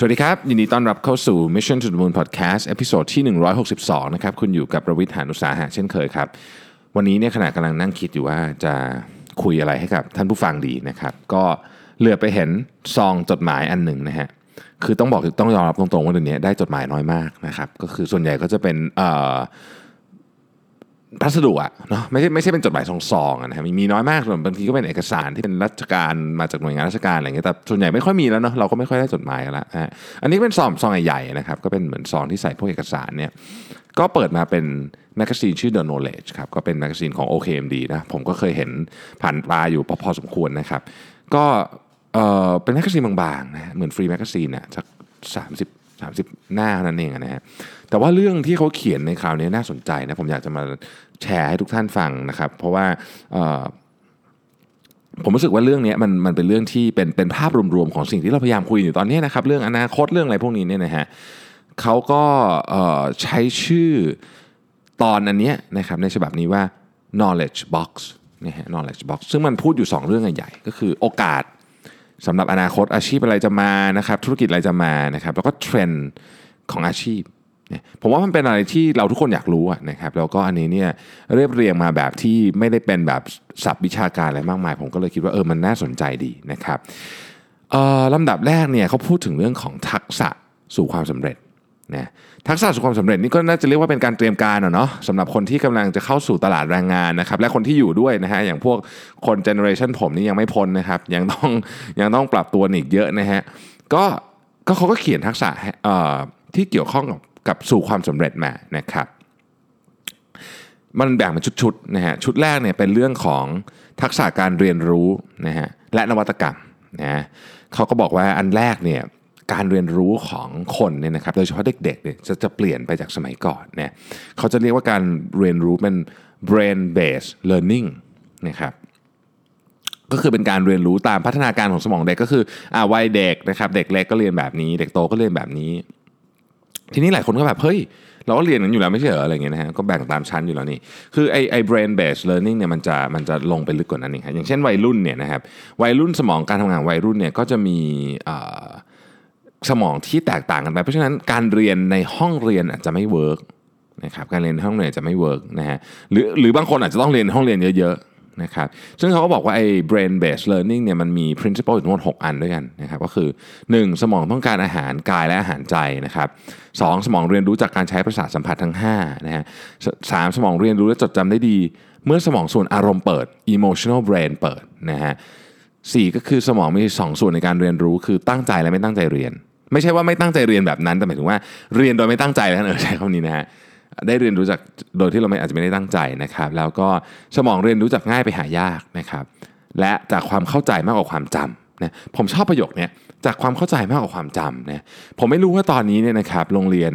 สวัสดีครับ ยินดีต้อนรับเข้าสู่ Mission to the Moon Podcast episode ที่ 162 นะครับ คุณอยู่กับรวิศ หาญอุตสาหะเช่นเคยครับ วันนี้เนี่ยขณะกำลังนั่งคิดอยู่ว่าจะคุยอะไรให้กับท่านผู้ฟังดีนะครับ ก็เหลือบไปเห็นซองจดหมายอันหนึ่งนะฮะ คือต้องบอกต้องยอมรับตรงๆว่าเดี๋ยวนี้ได้จดหมายน้อยมากนะครับ ก็คือส่วนใหญ่ก็จะเป็นเอ่อ พัสดุอะเนาะไม่ใช่ไม่ใช่เป็นจดหมายซองๆอะนะครับมีน้อยมากส่วนบางทีก็เป็นเอกสารที่เป็นราชการมาจากหน่วยงานราชการอะไรเงี้ยแต่ส่วนใหญ่ไม่ค่อยมีแล้วเนาะเราก็ไม่ค่อยได้จดหมายกันละฮะอันนี้เป็นซองซองใหญ่ๆนะครับก็เป็นเหมือนซองที่ใส่พวกเอกสารเนี่ยก็เปิดมาเป็น magazine ชื่อ The Knowledge ครับก็เป็น magazine ของ OKMD นะผมก็เคยเห็นผ่านตาอยู่พอพอสมควรนะครับ ก็เออเป็น magazine บางๆนะเหมือน free magazine อะสักสามสิบ30 หน้าเท่านั้นเองนะฮะแต่ว่าเรื่องที่เขาเขียนในคราวนี้น่าสนใจนะผมอยากจะมา แชร์ให้ทุกท่านฟังนะครับ เพราะว่าผมรู้สึกว่าเรื่องนี้มันมันเป็นเรื่องที่เป็นเป็นภาพรวมๆของสิ่งที่เราพยายามคุยอยู่ตอนนี้นะครับ เรื่องอนาคตเรื่องอะไรพวกนี้เนี่ยนะฮะเขาก็ใช้ชื่อตอนอันเนี้ยนะครับในฉบับนี้ว่า knowledge box นะฮะ knowledge box ซึ่งมันพูดอยู่ 2 เรื่องใหญ่ๆก็คือโอกาสสำหรับอนาคตอาชีพอะไรจะมานะครับ ธุรกิจอะไรจะมานะครับ แล้วก็เทรนด์ของอาชีพ เนี่ยผมว่ามันเป็นอะไรที่เราทุกคนอยากรู้นะครับแล้วก็อันนี้เนี่ยเรียบเรียงมาแบบที่ไม่ได้เป็นแบบศัพท์วิชาการอะไรมากมาย ผมก็เลยคิดว่าเออมันน่าสนใจดีนะครับลำดับแรกเนี่ยเขาพูดถึงเรื่องของทักษะสู่ความสำเร็จนะทักษะสู่ความสำเร็จนี่ก็น่าจะเรียกว่าเป็นการเตรียมการอะเนาะสำหรับคนที่กำลังจะเข้าสู่ตลาดแรงงานนะครับและคนที่อยู่ด้วยนะฮะอย่างพวกคนเจเนอเรชันผมนี่ยังไม่พ้นนะครับยังต้องยังต้องปรับตัวอีกเยอะนะฮะก็ก็เขาก็เขียนทักษะที่เกี่ยวข้องกับ กับสู่ความสำเร็จมานะครับ มันแบ่งเป็นชุดๆนะฮะชุดแรกเนี่ยเป็นเรื่องของทักษะการเรียนรู้นะฮะและนวัตกรรมนะเขาก็บอกว่าอันแรกเนี่ยการเรียนรู้ของคนเนี่ยนะครับโดยเฉพาะเด็กๆเนี่ยจะจะเปลี่ยนไปจากสมัยก่อนเนี่ยเขาจะเรียกว่าการเรียนรู้เป็น brain based learning นะครับก็คือเป็นการเรียนรู้ตามพัฒนาการของสมองเด็กก็คืออ่าวัยเด็กนะครับ เด็กเล็กก็เรียนแบบนี้ เด็กโตก็เรียนแบบนี้ ทีนี้หลายคนก็แบบเฮ้ยเราก็เรียนกันอยู่แล้วไม่ใช่เหรออะไรเงี้ยนะฮะก็แบ่งตามชั้นอยู่แล้วนี่คือไอไอ brain based learning เนี่ยมันจะมันจะลงไปลึกกว่านั้นเองครับอย่างเช่นวัยรุ่นเนี่ยนะครับวัยรุ่นสมองการทำงานวัยรุ่นเนี่ยก็จะมีสมองที่แตกต่างกันไป เพราะฉะนั้นการเรียนในห้องเรียนอาจจะไม่ work นะครับการเรียนในห้องเรียนจะไม่ work นะฮะหรือหรือบางคนอาจจะต้องเรียนในห้องเรียนเยอะๆ นะครับซึ่งเขาก็บอกว่าไอ้ brain based learning เนี่ยมันมี principle อยู่ทั้งหมด6อันด้วยกันนะครับก็คือ 1. สมองต้องการอาหารกายและอาหารใจนะครับสองสมองเรียนรู้จากการใช้ประสาทสัมผัสทั้ง5นะฮะสามสมองเรียนรู้และจดจำได้ดี เมื่อสมองส่วนอารมณ์เปิด emotional brain เปิดนะฮะสี่ก็คือสมองมีสองส่วนในการเรียนรู้คือตั้งใจและไม่ตั้งใจเรียน ไม่ใช่ว่าไม่ตั้งใจเรียนแบบนั้นแต่หมายถึงว่าเรียนโดยไม่ตั้งใจแล้วเออใช้คำนี้นะฮะ ได้เรียนรู้จากโดยที่เราไม่อาจจะไม่ได้ตั้งใจนะครับ แล้วก็สมองเรียนรู้จากง่ายไปหายากนะครับ และจากความเข้าใจมากกว่าความจำนะผมชอบประโยคนี้จากความเข้าใจมากกว่าความจำนะผมไม่รู้ว่าตอนนี้เนี่ยนะครับโรงเรียน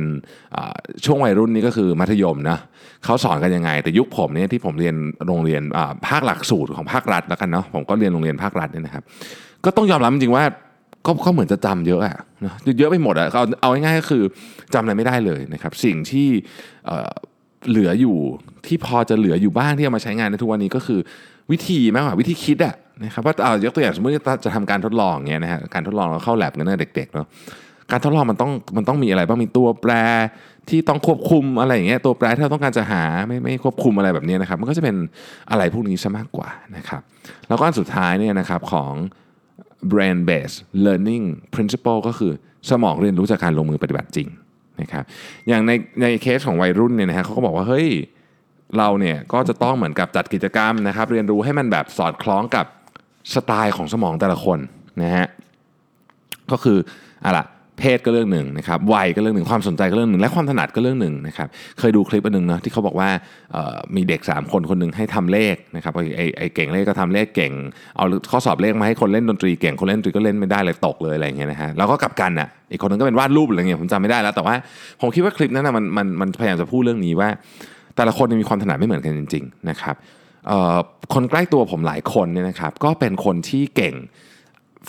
ช่วงวัยรุ่นนี้ก็คือมัธยมนะเขาสอนกันยังไง แต่ยุคผมเนี่ยที่ผมเรียนโรงเรียนภาคหลักสูตรของภาครัฐแล้วกันเนาะผมก็เรียนโรงเรียนภาครัฐเนี่ยนะครับ ก็ต้องยอมรับจริงว่า ก็ก็เหมือนจะจำเยอะอะนะเยอะไปหมดอะเอาเอาง่ายๆก็คือจำอะไรไม่ได้เลยนะครับ สิ่งที่เหลืออยู่ที่พอจะเหลืออยู่บ้างที่เอามาใช้งานในทุกวันนี้ก็คือวิธีมากกว่าวิธีคิดอะนะครับว่าเอายกตัวอย่างสมมติจะทำการทดลองเงี้ยนะฮะการทดลองเราเข้าแลบกันตั้งแต่เด็กๆเนาะการทดลองมันต้องมันต้องมีอะไรบ้างมีตัวแปรที่ต้องควบคุมอะไรอย่างเงี้ยตัวแปรที่เราต้องการจะหาไม่ไม่ควบคุมอะไรแบบนี้นะครับ มันก็จะเป็นอะไรพวกนี้ซะมากกว่านะครับ แล้วก็อันสุดท้ายเนี่ยนะครับของ brain based learning principle ก็คือสมองเรียนรู้จากการลงมือปฏิบัติจริงนะครับอย่างในในเคสของวัยรุ่นเนี่ยนะฮะเขาก็บอกว่าเฮ้ยเราเนี่ยก็จะต้องเหมือนกับจัดกิจกรรมนะครับ เรียนรู้ให้มันแบบสอดคล้องกับสไตล์ของสมองแต่ละคนนะฮะก็คืออะไร เพศก็เรื่องหนึ่งนะครับวัยก็เรื่องหนึ่งความสนใจก็เรื่องหนึ่งและความถนัดก็เรื่องหนึ่งนะครับเคยดูคลิปอันหนึ่งนะที่เขาบอกว่ามีเด็ก 3 คนคนหนึ่งให้ทำเลขนะครับไอ้ไอ้เก่งเลขก็ทำเลขเก่ง เอาข้อสอบเลขมาให้คนเล่นดนตรีเก่งคนเล่นดนตรีก็เล่นไม่ได้เลยตกเลยอะไรอย่างเงี้ยนะฮะแล้วก็กลับกันอะอีกคนนึงก็เป็นวาดรูปอะไรเงี้ยผมจำไม่ได้แล้ว แต่ว่าผมคิดว่าคลิปนั้นนะมันมันมันพยายามจะพูดเรื่องนี้ว่า แต่ละคนมีความถนัดไม่เหมือนกันจริง ๆ นะครับคนใกล้ตัวผมหลายคนเนี่ยนะครับก็เป็นคนที่เก่ง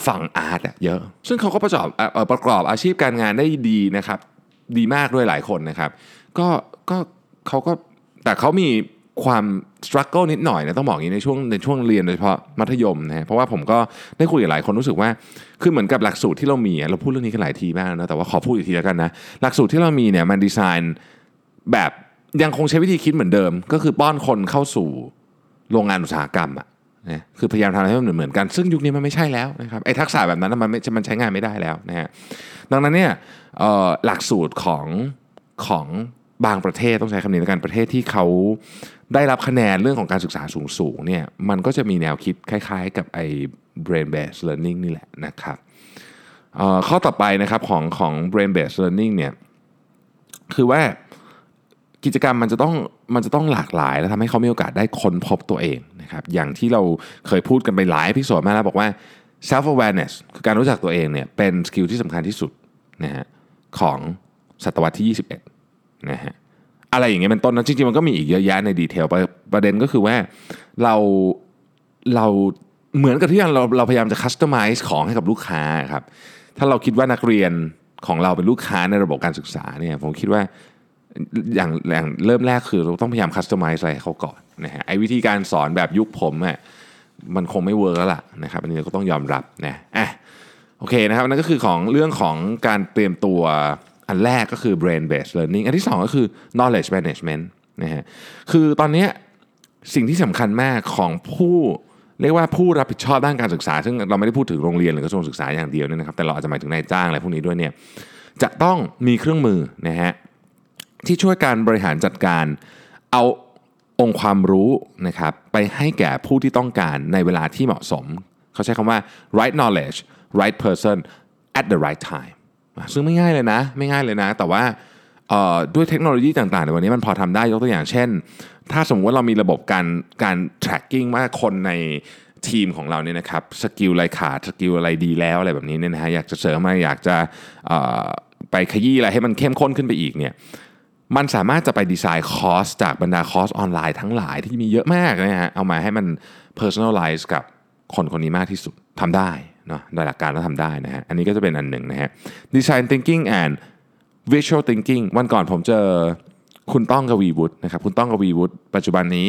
ฝั่งอาร์ตเยอะ ซึ่งเขาก็ประกอบประกอบอาชีพการงานได้ดีนะครับ ดีมากด้วยหลายคนนะครับ ก็ก็เขาก็แต่เขามีความสครัลเกิลนิดหน่อยนะต้องบอกอย่างนี้ในช่วงในช่วงเรียนโดยเฉพาะมัธยมนะเพราะว่าผมก็ได้คุยกับหลายคนรู้สึกว่าคือเหมือนกับหลักสูตรที่เรามีเราพูดเรื่องนี้กันหลายทีมากนะแต่ว่าขอพูดอีกทีแล้วกันนะหลักสูตรที่เรามีเนี่ยมันดีไซน์แบบยังคงใช้วิธีคิดเหมือนเดิม ก็คือป้อนคนเข้าสู่โรงงานอุตสาหกรรมอะ นะคือพยายามทำให้มันเหมือนกัน ซึ่งยุคนี้มันไม่ใช่แล้วนะครับไอ้ทักษะแบบนั้นมันไม่มันใช้งานไม่ได้แล้วนะฮะดังนั้นเนี่ยหลักสูตรของของบางประเทศต้องใช้คำนี้ในการประเทศที่เขาได้รับคะแนนเรื่องของการศึกษาสูงๆเนี่ยมันก็จะมีแนวคิดคล้ายๆ กับไอ้ brain based learning นี่แหละนะครับข้อต่อไปนะครับของของ brain based learning เนี่ยคือว่ากิจกรรมมันจะต้องมันจะต้องหลากหลาย และทำให้เขามีโอกาสได้ค้นพบตัวเอง นะครับอย่างที่เราเคยพูดกันไปหลายพิโซดมาแล้วบอกว่า self awareness คือการรู้จักตัวเองเนี่ยเป็น skill ที่สำคัญที่สุดนะฮะของศตวรรษที่ 21นะฮะอะไรอย่างเงี้ยเป็นต้นนะจริงๆ มันก็มีอีกเยอะแยะใน detail ประประเด็นก็คือว่าเราเราเหมือนกับที่เราเราพยายามจะ customize ของให้กับลูกค้าครับถ้าเราคิดว่านักเรียนของเราเป็นลูกค้าในระบบการศึกษาเนี่ยผมคิดว่า อย่างอย่างเริ่มแรกคือเราต้องพยายาม customize อะไรเขาก่อนนะฮะไอ้วิธีการสอนแบบยุคผมอะมันคงไม่เวิร์กแล้วล่ะนะครับอันนี้เราก็ต้องยอมรับนะอะโอเคนะครับนั่นก็คือของเรื่องของการเตรียมตัวอันแรกก็คือ brain based learning อันที่สองก็คือ knowledge management นะฮะคือตอนนี้สิ่งที่สำคัญมากของผู้เรียกว่าผู้รับผิดชอบด้านการศึกษา ซึ่งเราไม่ได้พูดถึงโรงเรียนหรือกระทรวงศึกษาอย่างเดียวเนี่ยนะครับแต่เราอาจจะหมายถึงนายจ้างอะไรพวกนี้ด้วยเนี่ยจะต้องมีเครื่องมือนะฮะ ที่ช่วยการบริหารจัดการเอาองค์ความรู้นะครับไปให้แก่ผู้ที่ต้องการในเวลาที่เหมาะสม เขาใช้คำว่า right knowledge right person at the right time ซึ่งไม่ง่ายเลยนะ ไม่ง่ายเลยนะ แต่ว่าด้วยเทคโนโลยีต่างๆในวันนี้มันพอทำได้ยกตัวอย่างเช่น ถ้าสมมติว่าเรามีระบบการการ tracking ว่าคนในทีมของเราเนี่ยนะครับ skill อะไรขาด skill อะไรดีแล้วอะไรแบบนี้เนี่ยนะฮะอยากจะเสริมอะไรอยากจะไปขยี้อะไรให้มันเข้มข้นขึ้นไปอีกเนี่ย มันสามารถจะไปดีไซน์คอร์สจากบรรดาคอร์สออนไลน์ทั้งหลายที่มีเยอะมากนะฮะเอามาให้มัน personalize กับคนคนนี้มากที่สุดทำได้เนาะโดยหลักการก็ทำได้นะฮะอันนี้ก็จะเป็นอันหนึ่งนะฮะ design thinking and visual thinking วันก่อนผมเจอคุณต้องกวีวุฒินะครับคุณต้องกวีวุฒิปัจจุบันนี้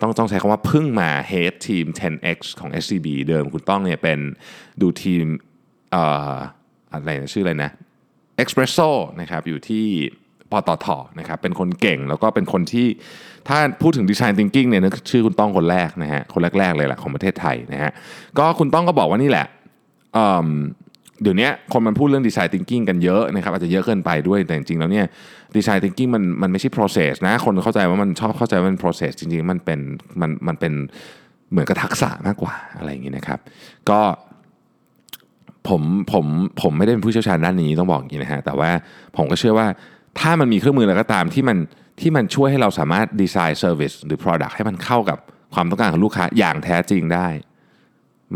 ต้องต้องใช้คำว่าพึ่งมา head team 10x ของ SCB เดิมคุณต้องเนี่ยเป็นดูทีมเอ่ออะไรนะชื่ออะไรนะ Espresso นะครับอยู่ที่ ปตทนะครับเป็นคนเก่งแล้วก็เป็นคนที่ถ้าพูดถึง design thinking เนี่ยนึกชื่อคุณต้องคนแรกนะฮะคนแรกๆเลยแหละของประเทศไทยนะฮะก็คุณต้องก็บอกว่านี่แหละเเดี๋ยวนี้คนมันพูดเรื่อง design thinking กันเยอะนะครับอาจจะเยอะเกินไปด้วยแต่จริงๆแล้วเนี่ย design thinking มันมันไม่ใช่ process นะคนเข้าใจว่ามันชอบเข้าใจว่ามัน process จริงๆมันเป็นมันมันเป็นเหมือนกับทักษะมากกว่าอะไรอย่างนี้นะครับ ก็ผมผมผมไม่ได้เป็นผู้เชี่ยวชาญด้านนี้ต้องบอกอย่างนี้นะฮะแต่ว่าผมก็เชื่อว่า ถ้ามันมีเครื่องมืออะไรก็ตามที่มันที่มันช่วยให้เราสามารถ design service หรือ Product ให้มันเข้ากับความต้องการของลูกค้าอย่างแท้จริงได้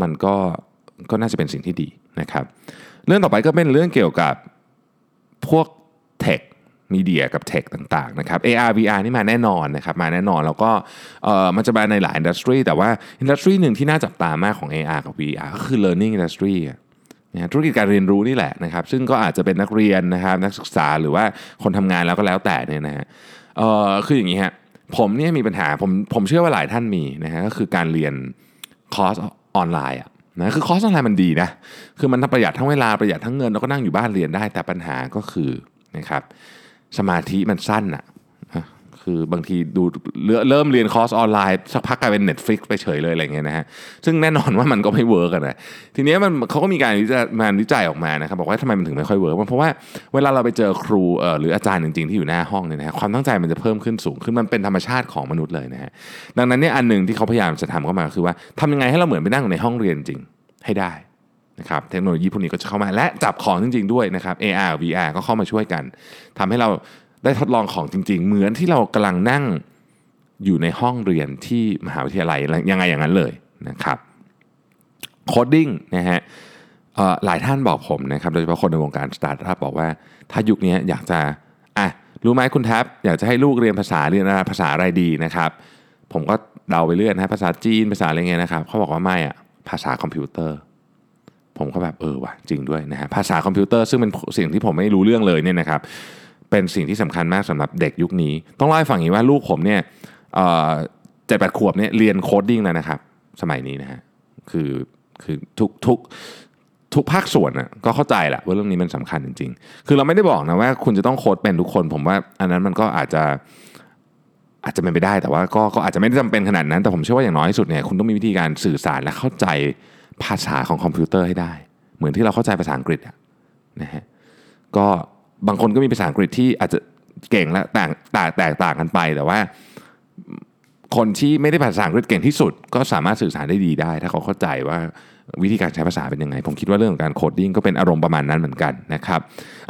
มันก็ก็น่าจะเป็นสิ่งที่ดีนะครับ เรื่องต่อไปก็เป็นเรื่องเกี่ยวกับพวก tech media กับ tech ต่างๆนะครับ AR VR นี่มาแน่นอนนะครับมาแน่นอนแล้วก็มันจะมาในหลาย industry แต่ว่า industry หนึ่งที่น่าจับตามากของ AR กับ VR ก็คือ learning industry นะธุรกิจการเรียนรู้นี่แหละนะครับ ซึ่งก็อาจจะเป็นนักเรียนนะครับนักศึกษาหรือว่าคนทำงานแล้วก็แล้วแต่เนี่ยนะฮะเออคืออย่างนี้ฮะผมเนี่ยมีปัญหาผมผมเชื่อว่าหลายท่านมีนะฮะก็คือการเรียนคอร์สออนไลน์อะนะคือคอร์สออนไลน์มันดีนะคือมันประหยัดทั้งเวลาประหยัดทั้งเงินแล้วก็นั่งอยู่บ้านเรียนได้แต่ปัญหาก็คือนะครับสมาธิมันสั้นอะ คือบางทีดูเริ่มเรียนคอร์สออนไลน์สักพักกลายเป็น Netflix ไปเฉยเลยอะไรเงี้ยนะฮะซึ่งแน่นอนว่ามันก็ไม่ work นะทีนี้มันเขาก็มีการวิจัยมาวิจัยออกมานะครับบอกว่าทำไมมันถึงไม่ค่อย work เพราะว่าเวลาเราไปเจอครูเออหรืออาจารย์จริงๆที่อยู่หน้าห้องเนี่ยนะฮะความตั้งใจมันจะเพิ่มขึ้นสูงขึ้นมันเป็นธรรมชาติของมนุษย์เลยนะฮะดังนั้นเนี่ยอันหนึ่งที่เขาพยายามจะทำเข้ามาคือว่าทำยังไงให้เราเหมือนไปนั่งในห้องเรียนจริงให้ได้นะครับเทคโนโลยีพวกนี้ก็จะเข้ามาและจับของจริงๆด้วยนะครับ AR VR ก็เข้ามาช่วยกันทำให้เรา ได้ทดลองของจริง ๆ เหมือนที่เรากำลังนั่งอยู่ในห้องเรียนที่มหาวิทยาลัยยังไงอย่างนั้นเลยนะครับ coding นะฮะหลายท่านบอกผมนะครับโดยเฉพาะคนในวงการสตาร์ทอัพบอกว่า ถ้ายุคนี้อยากจะอะรู้ไหมคุณแท็บอยากจะให้ลูกเรียนภาษาเรียนภาษาอะไรดีนะครับ ผมก็เดาไปเรื่อยนะภาษาจีนภาษาอะไรเงี้ยนะครับเขาบอกว่าไม่อะภาษาคอมพิวเตอร์ ผมก็แบบเออว่ะจริงด้วยนะฮะภาษาคอมพิวเตอร์ซึ่งเป็นสิ่งที่ผมไม่รู้เรื่องเลยเนี่ยนะครับ เป็นสิ่งที่สำคัญมากสำหรับเด็กยุคนี้ ต้องเล่าให้ฟังอย่างนี้ว่าลูกผมเนี่ยเจ็ดแปดขวบเนี่ยเรียน coding แล้วนะครับ สมัยนี้นะฮะคือคือทุกทุกทุกภาคส่วนน่ะก็เข้าใจแหละว่าเรื่องนี้มันสำคัญจริง ๆ คือเราไม่ได้บอกนะว่าคุณจะต้องโค้ดเป็นทุกคน ผมว่าอันนั้นมันก็อาจจะอาจจะเป็นไปได้แต่ว่าก็ก็อาจจะไม่ได้จำเป็นขนาดนั้น แต่ผมเชื่อว่าอย่างน้อยที่สุดเนี่ยคุณต้องมีวิธีการสื่อสารและเข้าใจภาษาของคอมพิวเตอร์ให้ได้ เหมือนที่เราเข้าใจภาษาอังกฤษอะนะฮะก็ บางคนก็มีภาษาอังกฤษที่อาจจะเก่งและต่างต่างแตกต่างกันไป แต่ว่า คนที่ไม่ได้ภาษาอังกฤษเก่งที่สุด ก็สามารถสื่อสารได้ดีได้ ถ้าเขาเข้าใจว่าวิธีการใช้ภาษาเป็นยังไง ผมคิดว่าเรื่องของการ coding ก็เป็นอารมณ์ประมาณนั้นเหมือนกันนะครับ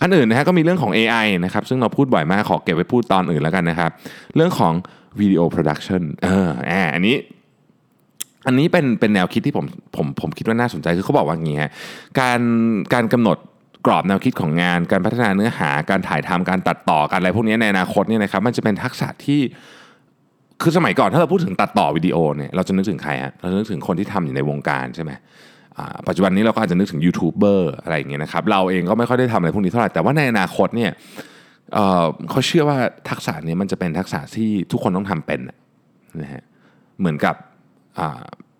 อันอื่นนะฮะก็มีเรื่องของ AI นะครับซึ่งเราพูดบ่อยมากขอเก็บไว้พูดตอนอื่นแล้วกันนะครับเรื่องของ video production เอออันนี้อันนี้เป็นเป็นแนวคิดที่ผมผมผมคิดว่าน่าสนใจคือเขาบอกว่าอย่างนี้ฮะการการกำหนด กรอบแนวคิดของงาน การพัฒนาเนื้อหาการถ่ายทำการตัดต่อการอะไรพวกนี้ในอนาคตเนี่ยนะครับมันจะเป็นทักษะที่คือสมัยก่อนถ้าเราพูดถึงตัดต่อวิดีโอเนี่ยเราจะนึกถึงใครฮะเราจะนึกถึงคนที่ทำอยู่ในวงการใช่ไหมปัจจุบันนี้เราก็อาจจะนึกถึงยูทูบเบอร์อะไรอย่างเงี้ยนะครับเราเองก็ไม่ค่อยได้ทำอะไรพวกนี้เท่าไหร่แต่ว่าในอนาคตเนี่ยเขาเชื่อว่าทักษะนี้มันจะเป็นทักษะที่ทุกคนต้องทำเป็นนะฮะเหมือนกับอ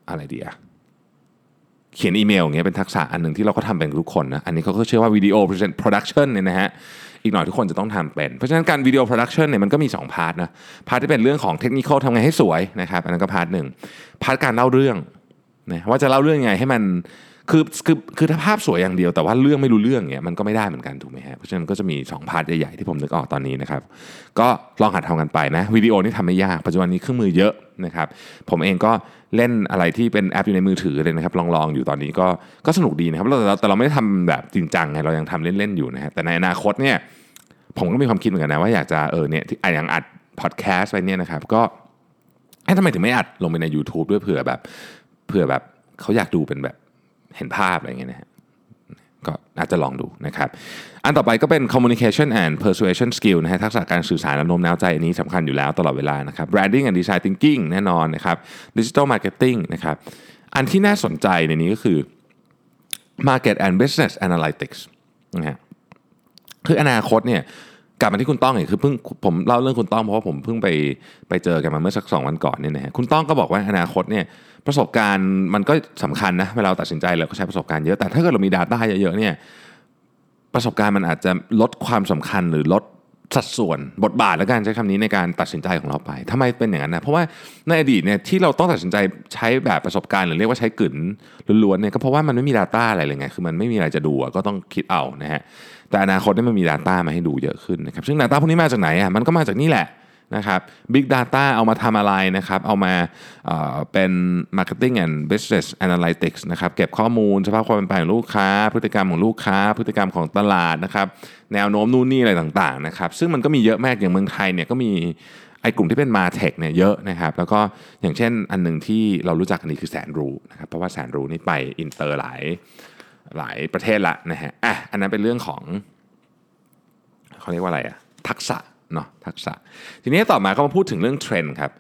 อะไรดีอะ เขียนอีเมลอย่างเงี้ยเป็นทักษะอันหนึ่งที่เราก็ทำเป็นทุกคนนะอันนี้เขาก็เชื่อว่า video production เนี่ยนะฮะอีกหน่อยทุกคนจะต้องทำเป็น เพราะฉะนั้นการ video production เนี่ยมันก็มี 2 part นะ part ที่เป็นเรื่องของเทคนิคทำไงให้สวยนะครับอันนั้นก็ part หนึ่งpart การเล่าเรื่องนะว่าจะเล่าเรื่องยังไงให้มัน คือคือคือถ้าภาพสวยอย่างเดียวแต่ว่าเรื่องไม่รู้เรื่องเนี่ยมันก็ไม่ได้เหมือนกันถูกไหมฮะเพราะฉะนั้นก็จะมี2 part ใหญ่ๆที่ผมนึกออกตอนนี้นะครับก็ลองหัดทำกันไปนะวิดีโอนี่ทำไม่ยากปัจจุบันนี้เครื่องมือเยอะนะครับผมเองก็เล่นอะไรที่เป็นแอปอยู่ในมือถือเลยนะครับลองๆอยู่ตอนนี้ก็ก็สนุกดีนะครับแต่แต่เราไม่ได้ทำแบบจริงจังไงเรายังทำเล่นๆอยู่นะฮะแต่ในอนาคตเนี่ยผมก็มีความคิดเหมือนกันนะว่าอยากจะเออเนี่ยอย่างอัดพอดแคสต์ไปเนี่ยนะครับก็ทำไมถึงไม่อัดลงไปใน YouTube ด้วยเผื่อแบบเผื่อแบบเขาอยากดูเป็นแบบ เห็นภาพอะไรเงี้ยนะฮะก็อาจจะลองดูนะครับ อันต่อไปก็เป็น communication and persuasion skill นะฮะทักษะการสื่อสารและโน้มน้าวใจอันนี้สำคัญอยู่แล้วตลอดเวลานะครับ branding and design thinking แน่นอนนะครับ digital marketing นะครับ อันที่น่าสนใจในนี้ก็คือ market and business analytics นะฮะคืออนาคตเนี่ยกลับมาที่คุณต้องเนี่ยคือเพิ่งผมเล่าเรื่องคุณต้องเพราะว่าผมเพิ่งไปไปเจอกันมาเมื่อสักสองวันก่อนเนี่ยนะฮะคุณต้องก็บอกว่าอนาคตเนี่ย ประสบการณ์มันก็สำคัญนะเวลาเราตัดสินใจเราก็ใช้ประสบการณ์เยอะแต่ถ้าเกิดเรามี Data เยอะๆเนี่ยประสบการณ์มันอาจจะลดความสำคัญหรือลดสัดส่วนบทบาทและการใช้คำนี้ในการตัดสินใจของเราไปทำไมเป็นอย่างนั้นนะเพราะว่าในอดีตเนี่ยที่เราต้องตัดสินใจใช้แบบประสบการณ์ หรือเรียกว่าใช้กลืนล้วนๆเนี่ยก็เพราะว่ามันไม่มี Data อะไรเลยไงคือมันไม่มีอะไรจะดูก็ต้องคิดเอานะฮะแต่อนาคตนี่มันมี Data มาให้ดูเยอะขึ้นนะครับซึ่ง Data พวกนี้มาจากไหนอะมันก็มาจากนี่แหละ นะครับ Big Data เอามาทำอะไรนะครับ เอามาเเป็น Marketing and Business Analytics นะครับ เก็บข้อมูลสภาพความเป็นไปของลูกค้า พฤติกรรมของลูกค้า พฤติกรรมของตลาดนะครับ แนวโน้มนู่นนี่อะไรต่างๆนะครับ ซึ่งมันก็มีเยอะมากอย่างเมืองไทยเนี่ยก็มีไอ้กลุ่มที่เป็นมาเทคเนี่ยเยอะนะครับ แล้วก็อย่างเช่นอันหนึ่งที่เรารู้จักกันดีคือแสนรู้นะครับ เพราะว่าแสนรู้นี่ไปอินเตอร์หลายหลายประเทศละนะฮะ อะ อันนั้นเป็นเรื่องของเขาเรียกว่าอะไรอะทักษะ เนาะทักษะ ทีนี้ต่อมาก็มาพูดถึงเรื่องเทรนด์ครับ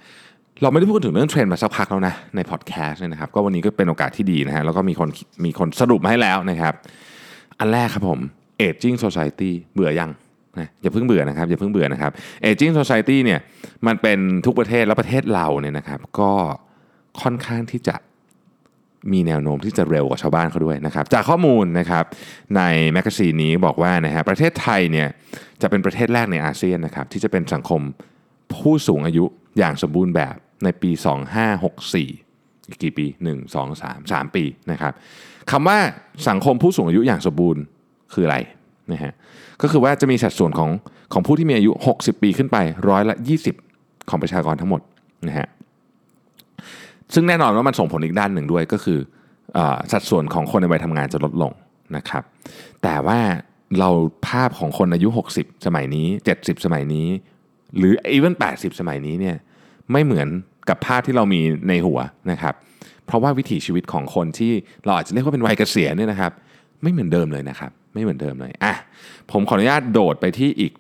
เราไม่ได้พูดถึงเรื่องเทรนด์มาสักพักแล้วนะในพอดแคสต์เนี่ยนะครับก็วันนี้ก็เป็นโอกาสที่ดีนะฮะแล้วก็มีคนมีคนสรุปมาให้แล้วนะครับ อันแรกครับผม aging society เบื่อยังนะอย่าเพิ่งเบื่อนะครับอย่าเพิ่งเบื่อนะครับ aging society เนี่ยมันเป็นทุกประเทศแล้วประเทศเราเนี่ยนะครับ ก็ค่อนข้างที่จะ มีแนวโน้มที่จะเร็วกว่าชาวบ้านเขาด้วยนะครับ จากข้อมูลนะครับในแมกกาซีนนี้บอกว่านะฮะประเทศไทยเนี่ยจะเป็นประเทศแรกในอาเซียนนะครับที่จะเป็นสังคมผู้สูงอายุอย่างสมบูรณ์แบบในปี 2564กี่ปี 1 2 3 3 ปีนะครับคำว่าสังคมผู้สูงอายุอย่างสมบูรณ์คืออะไรนะฮะก็คือว่าจะมีสัดส่วนของของผู้ที่มีอายุ 60 ปีขึ้นไปร้อยละ 20 ของประชากรทั้งหมดนะฮะ ซึ่งแน่นอนว่ามันส่งผลอีกด้านหนึ่งด้วยก็คืออสัดส่วนของคนในวัยทำงานจะลดลงนะครับ แต่ว่าเราภาพของคนอายุ 60 สมัยนี้ 70 สมัยนี้ หรืออีเวน80 สมัยนี้เนี่ยไม่เหมือนกับภาพที่เรามีในหัวนะครับ เพราะว่าวิถีชีวิตของคนที่เราอาจจะเรียกว่าเป็นวัยเกษียณเนี่ยนะครับ ไม่เหมือนเดิมเลยนะครับ ไม่เหมือนเดิมเลยอะผมขออนุญาตโดดไปที่อีก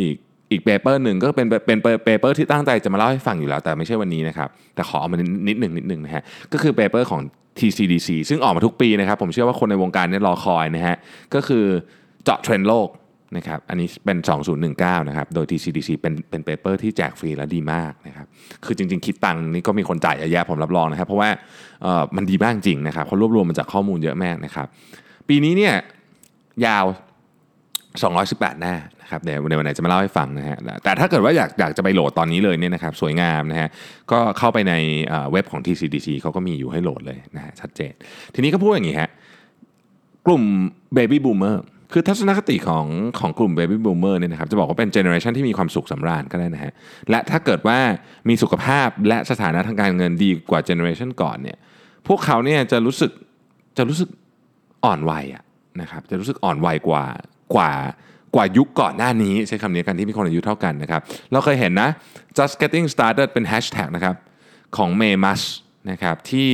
อีก อีก paper หนึ่งก็เป็นเป็น paper ที่ตั้งใจจะมาเล่าให้ฟังอยู่แล้ว แต่ไม่ใช่วันนี้นะครับ แต่ขอเอามานิดหนึ่งนิดหนึ่งนะฮะก็คือ paper ของ TCDC ซึ่งออกมาทุกปีนะครับ ผมเชื่อว่าคนในวงการนี้รอคอยนะฮะก็คือเจาะเทรนด์โลกนะครับอันนี้เป็น 2019 นะครับ โดย TCDC เป็นเป็น paper ที่แจกฟรีและดีมากนะครับ คือจริง ๆ คิดตังนี่ก็มีคนจ่ายเยอะแยะผมรับรองนะครับ เพราะว่าเออมันดีมากจริงนะครับเขารวบรวมมาจากข้อมูลเยอะมากนะครับ ปีนี้เนี่ยยาว 218 หน้านะครับเดี๋ยวในวันไหนจะมาเล่าให้ฟังนะฮะแต่ถ้าเกิดว่าอยากอยากจะไปโหลดตอนนี้เลยเนี่ยนะครับสวยงามนะฮะก็เข้าไปในเว็บของ TCDC เขาก็มีอยู่ให้โหลดเลยนะฮะชัดเจน ทีนี้ก็พูดอย่างนี้ฮะกลุ่ม Baby Boomer คือทัศนคติของของกลุ่ม Baby Boomer เนี่ยนะครับจะบอกว่าเป็น generation ที่มีความสุขสำราญก็ได้นะฮะและถ้าเกิดว่ามีสุขภาพและสถานะทางการเงินดีกว่าเจเนอเรชันก่อนเนี่ยพวกเขาเนี่ยจะรู้สึกจะรู้สึกอ่อนวัยอะนะครับจะรู้สึกอ่อนวัยกว่า กว่ากว่ายุคก่อนหน้านี้ใช้คำนี้กันที่มีคนอายุเท่ากันนะครับ เราเคยเห็นนะ just getting started เป็นแฮชแท็กนะครับของเมมัสนะครับที่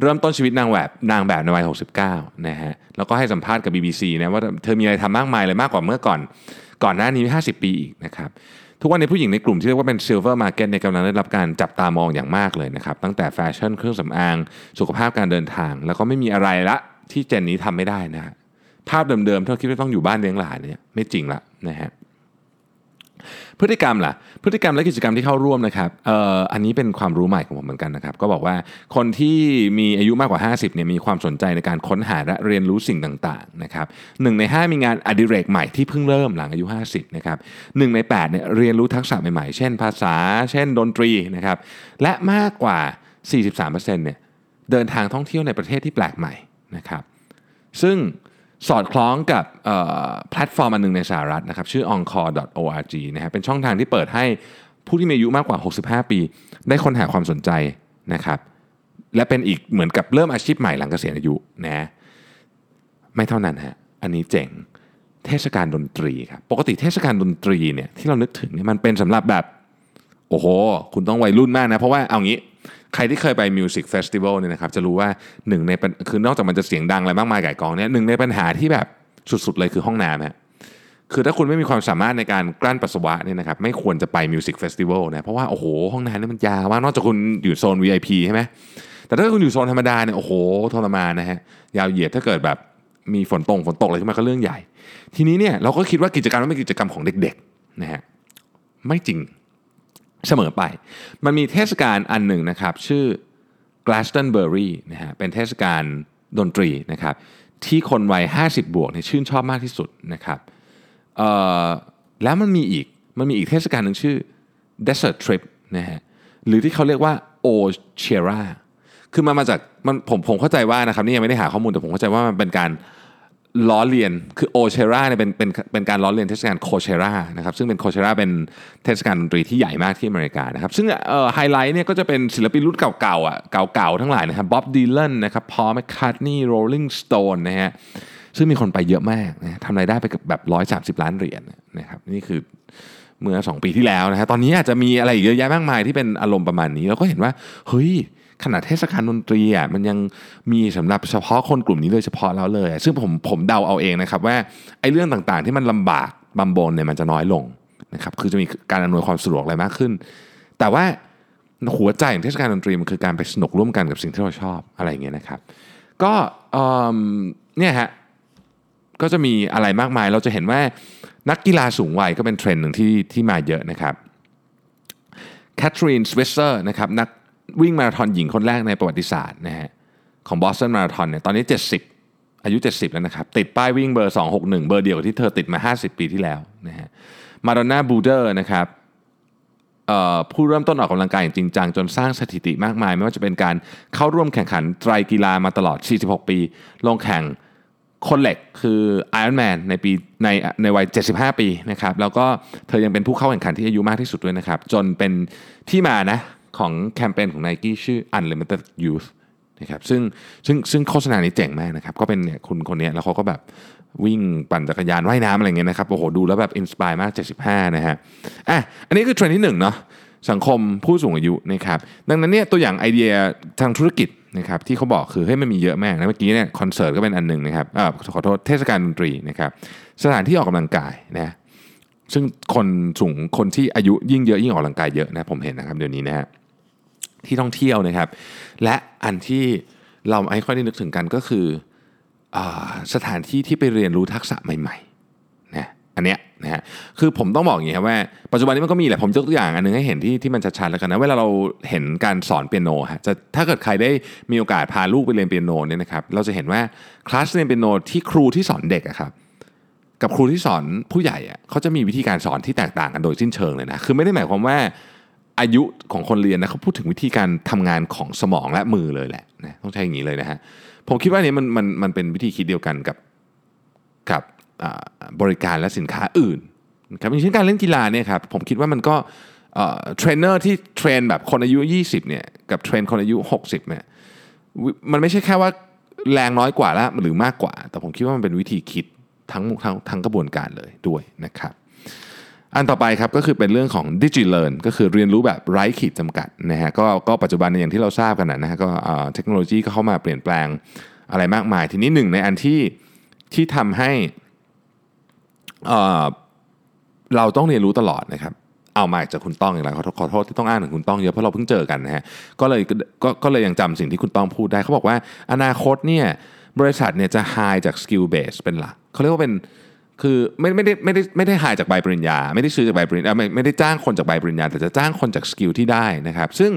เริ่มต้นชีวิตนางแบบนางแบบในวัย 69 นะฮะ แล้วก็ให้สัมภาษณ์กับ BBC นะว่าเธอมีอะไรทำมากมายเลยมากกว่าเมื่อก่อน ก่อนหน้านี้ 50 ปีอีกนะครับ ทุกวันนี้ผู้หญิงในกลุ่มที่เรียกว่าเป็น silver market ในกำลังได้รับการจับตามองอย่างมากเลยนะครับ ตั้งแต่แฟชั่นเครื่องสำอาง สุขภาพการเดินทาง แล้วก็ไม่มีอะไรละที่เจนนี้ทำไม่ได้นะฮะ ภาพเดิมๆที่เราคิดว่าต้องอยู่บ้านเลี้ยงหลานเนี่ยไม่จริงละนะฮะพฤติกรรมล่ะพฤติกรรมและกิจกรรมที่เข้าร่วมนะครับเอ่ออันนี้เป็นความรู้ใหม่ของผมเหมือนกันนะครับ ก็บอกว่าคนที่มีอายุมากกว่า 50เนี่ยมีความสนใจในการค้นหาและเรียนรู้สิ่งต่างๆนะครับหนึ่งใน 5 มีงานอดิเรกใหม่ที่เพิ่งเริ่มหลังอายุ 50นะครับหนึ่งใน8เนี่ยเรียนรู้ทักษะใหม่ๆ เช่นภาษา เช่นดนตรีนะครับและมากกว่า 43%เนี่ยเดินทางท่องเที่ยวในประเทศที่แปลกใหม่นะครับซึ่ง สอดคล้องกับแพลตฟอร์มอันหนึ่งในสหรัฐนะครับชื่อ encore.org นะฮะเป็นช่องทางที่เปิดให้ผู้ที่มีอายุมากกว่า 65 ปี ได้ค้นหาความสนใจนะครับและเป็นอีกเหมือนกับเริ่มอาชีพใหม่หลังเกษียณอายุนะไม่เท่านั้นฮะอันนี้เจ๋งเทศกาลดนตรีครับปกติเทศกาลดนตรีเนี่ยที่เรานึกถึงเนี่ยมันเป็นสำหรับแบบโอ้โห คุณต้องวัยรุ่นมากนะ เพราะว่าเอางี้ ใครที่เคยไป music festival เนี่ยนะครับจะรู้ว่าหนึ่งในคือนอกจากมันจะเสียงดังอะไรมากมายก่ายกองเนี่ยหนึ่งในปัญหาที่แบบสุดๆเลยคือห้องน้ำฮะคือถ้าคุณไม่มีความสามารถในการกลั้นปัสสาวะเนี่ยนะครับไม่ควรจะไป music festival นะเพราะว่าโอ้โหห้องน้ำนี่มันยาวมากนอกจากคุณอยู่โซน VIP ใช่ไหมแต่ถ้าคุณอยู่โซนธรรมดาเนี่ยโอ้โหทรมานนะฮะยาวเหยียดถ้าเกิดแบบมีฝนตกฝนตกอะไรขึ้นมาก็เรื่องใหญ่ ทีนี้เนี่ยเราก็คิดว่ากิจกรรมนั้นเป็นกิจกรรมของเด็กๆนะฮะไม่จริง เสมอไป มันมีเทศกาลอันหนึ่งนะครับ ชื่อ Glastonbury นะฮะเป็นเทศกาลดนตรีนะครับ ที่คนวัย 50 บวกเนี่ยชื่นชอบมากที่สุดนะครับแล้วมันมีอีกมันมีอีกเทศกาลหนึ่งชื่อ Desert Trip นะฮะหรือที่เขาเรียกว่า Oldchella คือมันมาจากมันผมผมเข้าใจว่านะครับนี่ยังไม่ได้หาข้อมูลแต่ผมเข้าใจว่ามันเป็นการ ล้อเลียนคือ Oldchella เนี่ยเป็นเป็นเป็นการล้อเลียนเทศกาล Coachella นะครับซึ่งเป็น Coachella เป็นเทศกาลดนตรีที่ใหญ่มากที่อเมริกานะครับซึ่งเอ่อไฮไลท์เนี่ยก็จะเป็นศิลปินรุ่นเก่าๆอะเก่าๆทั้งหลายนะครับ Bob Dylan นะครับ Paul McCartney Rolling Stones นะฮะซึ่งมีคนไปเยอะมากนะทำรายได้ไปกับแบบ 130 ล้านเหรียญนะครับนี่คือเมื่อ 2 ปีที่แล้วนะฮะตอนนี้อาจจะมีอะไรอีกเยอะแยะมากมายที่เป็นอารมณ์ประมาณนี้เราก็เห็นว่าเฮ้ย ขนาดเทศกาลดนตรีอะมันยังมีสำหรับเฉพาะคนกลุ่มนี้โดยเฉพาะแล้วเลย ซึ่งผมผมเดาเอาเองนะครับว่าไอ้เรื่องต่างๆ ที่มันลำบากบำบนเนี่ยมันจะน้อยลงนะครับคือจะมีการอำนวยความสะดวกอะไรมากขึ้น แต่ว่าหัวใจของเทศกาลดนตรีมันคือการไปสนุกร่วมกันกับสิ่งที่เราชอบอะไรอย่างเงี้ยนะครับ ก็เอิ่มเนี่ยฮะก็จะมีอะไรมากมาย เราจะเห็นว่านักกีฬาสูงวัยก็เป็นเทรนด์หนึ่งที่ที่มาเยอะนะครับแคทรีนสวิสเซอร์นะครับนัก วิ่งมาราธอนหญิงคนแรกในประวัติศาสตร์นะฮะของบอสตันมาราธอนเนี่ยตอนนี้ 70 อายุ 70 แล้วนะครับ ติดป้ายวิ่งเบอร์ 261 เบอร์เดียวที่เธอติดมา 50 ปีที่แล้วนะฮะมาดอนน่าบูเดอร์นะครับผู้เริ่มต้นออกกำลังกายอย่างจริงจัง จนสร้างสถิติมากมาย ไม่ว่าจะเป็นการเข้าร่วมแข่งขันไตรกีฬามาตลอด 46 ปี ลงแข่งคนเหล็กคือ Iron Man ในปีในในวัย 75 ปีนะครับแล้วก็เธอยังเป็นผู้เข้าแข่งขันที่อายุมากที่สุดด้วยนะครับ จนเป็นที่มานะ ของแคมเปญของ Nike ชื่อ Unlimited Youth นะครับซึ่งซึ่งซึ่งโฆษณานี้เจ๋งมากนะครับ ก็เป็นเนี่ยคุณคนเนี้ยแล้วเขาก็แบบวิ่งปั่นจักรยานว่ายน้ำอะไรเงี้ยนะครับโอ้โหดูแล้วแบบ inspire มาก 75 นะฮะอะอันนี้คือเทรนด์ที่หนึ่งเนาะสังคมผู้สูงอายุนะครับดังนั้นเนี่ยตัวอย่างไอเดียทางธุรกิจนะครับที่เขาบอกคือเฮ้มันมีเยอะมากนะเมื่อกี้เนี่ยคอนเสิร์ตก็เป็นอันหนึ่งนะครับเออขอโทษเทศกาลดนตรีนะครับสถานที่ออกกำลังกายนะซึ่งคนสูงคนที่อายุยิ่งเยอะยิ่งออกกำลังกายเยอะนะผมเห็นนะครับเดี๋ยวนี้นะฮะ ที่ท่องเที่ยวนะครับ และอันที่เราไม่ค่อยได้นึกถึงกันก็คืออสถานที่ที่ไปเรียนรู้ทักษะใหม่ๆนะอันเนี้ยนะฮะคือผมต้องบอกอย่างนี้ครับว่าปัจจุบันนี้มันก็มีแหละผมยกตัวอย่างอันนึงให้เห็นที่ที่มันชัดๆแล้วกันนะเวลาเราเห็นการสอนเปียโนฮะจะถ้าเกิดใครได้มีโอกาสพาลูกไปเรียนเปียโนเนี่ยนะครับเราจะเห็นว่าคลาสเรียนเปียโนที่ครูที่สอนเด็กอะครับกับครูที่สอนผู้ใหญ่อะเขาจะมีวิธีการสอนที่แตกต่างกันโดยสิ้นเชิงเลยนะคือไม่ได้หมายความว่า อายุของคนเรียนนะเขาพูดถึงวิธีการทำงานของสมองและมือเลยแหละนะต้องใช้อย่างนี้เลยนะฮะผมคิดว่านี้มันมันมันเป็นวิธีคิดเดียวกันกับกับบริการและสินค้าอื่นครับอย่างเช่นการเล่นกีฬาเนี่ยครับผมคิดว่ามันก็เทรนเนอร์ที่ train แบบคนอายุ 20เนี่ยกับ train คนอายุ 60เนี่ยมันไม่ใช่แค่ว่าแรงน้อยกว่าแล้วหรือมากกว่า แต่ผมคิดว่ามันเป็นวิธีคิดทั้งทั้งทั้งกระบวนการเลยด้วยนะครับ อันต่อไปครับก็คือเป็นเรื่องของดิจิเล a r n ก็คือเรียนรู้แบบไร้ขีดจำกัดนะฮะก็ก็ปัจจุบันอย่างที่เราทราบกันนะฮะก็เทคโนโลยีก็เข้ามาเปลี่ยนแปลงอะไรมากมาย ทีนี้หนึ่งในอันที่ที่ทำให้เราต้องเรียนรู้ตลอดนะครับเอามาจากคุณต้องอย่างไรขอขอโทษที่ต้องอ้างถึงคุณต้องเยอะเพราะเราเพิ่งเจอกันนะฮะก็เลยก็ก็เลยยังจำสิ่งที่คุณต้องพูดได้เขาบอกว่าอนาคตเนี่ยบริษัทเนี่ยจะ high จาก skill base เป็นหลักเขาเรียกว่าเป็น คือไม่ไม่ได้ไม่ได้ไม่ได้หายจากใบปริญญา ไม่ได้ซื้อจากใบปริญญาไม่ไม่ได้จ้างคนจากใบปริญญา แต่จะจ้างคนจากสกิลที่ได้นะครับ ซึ่ง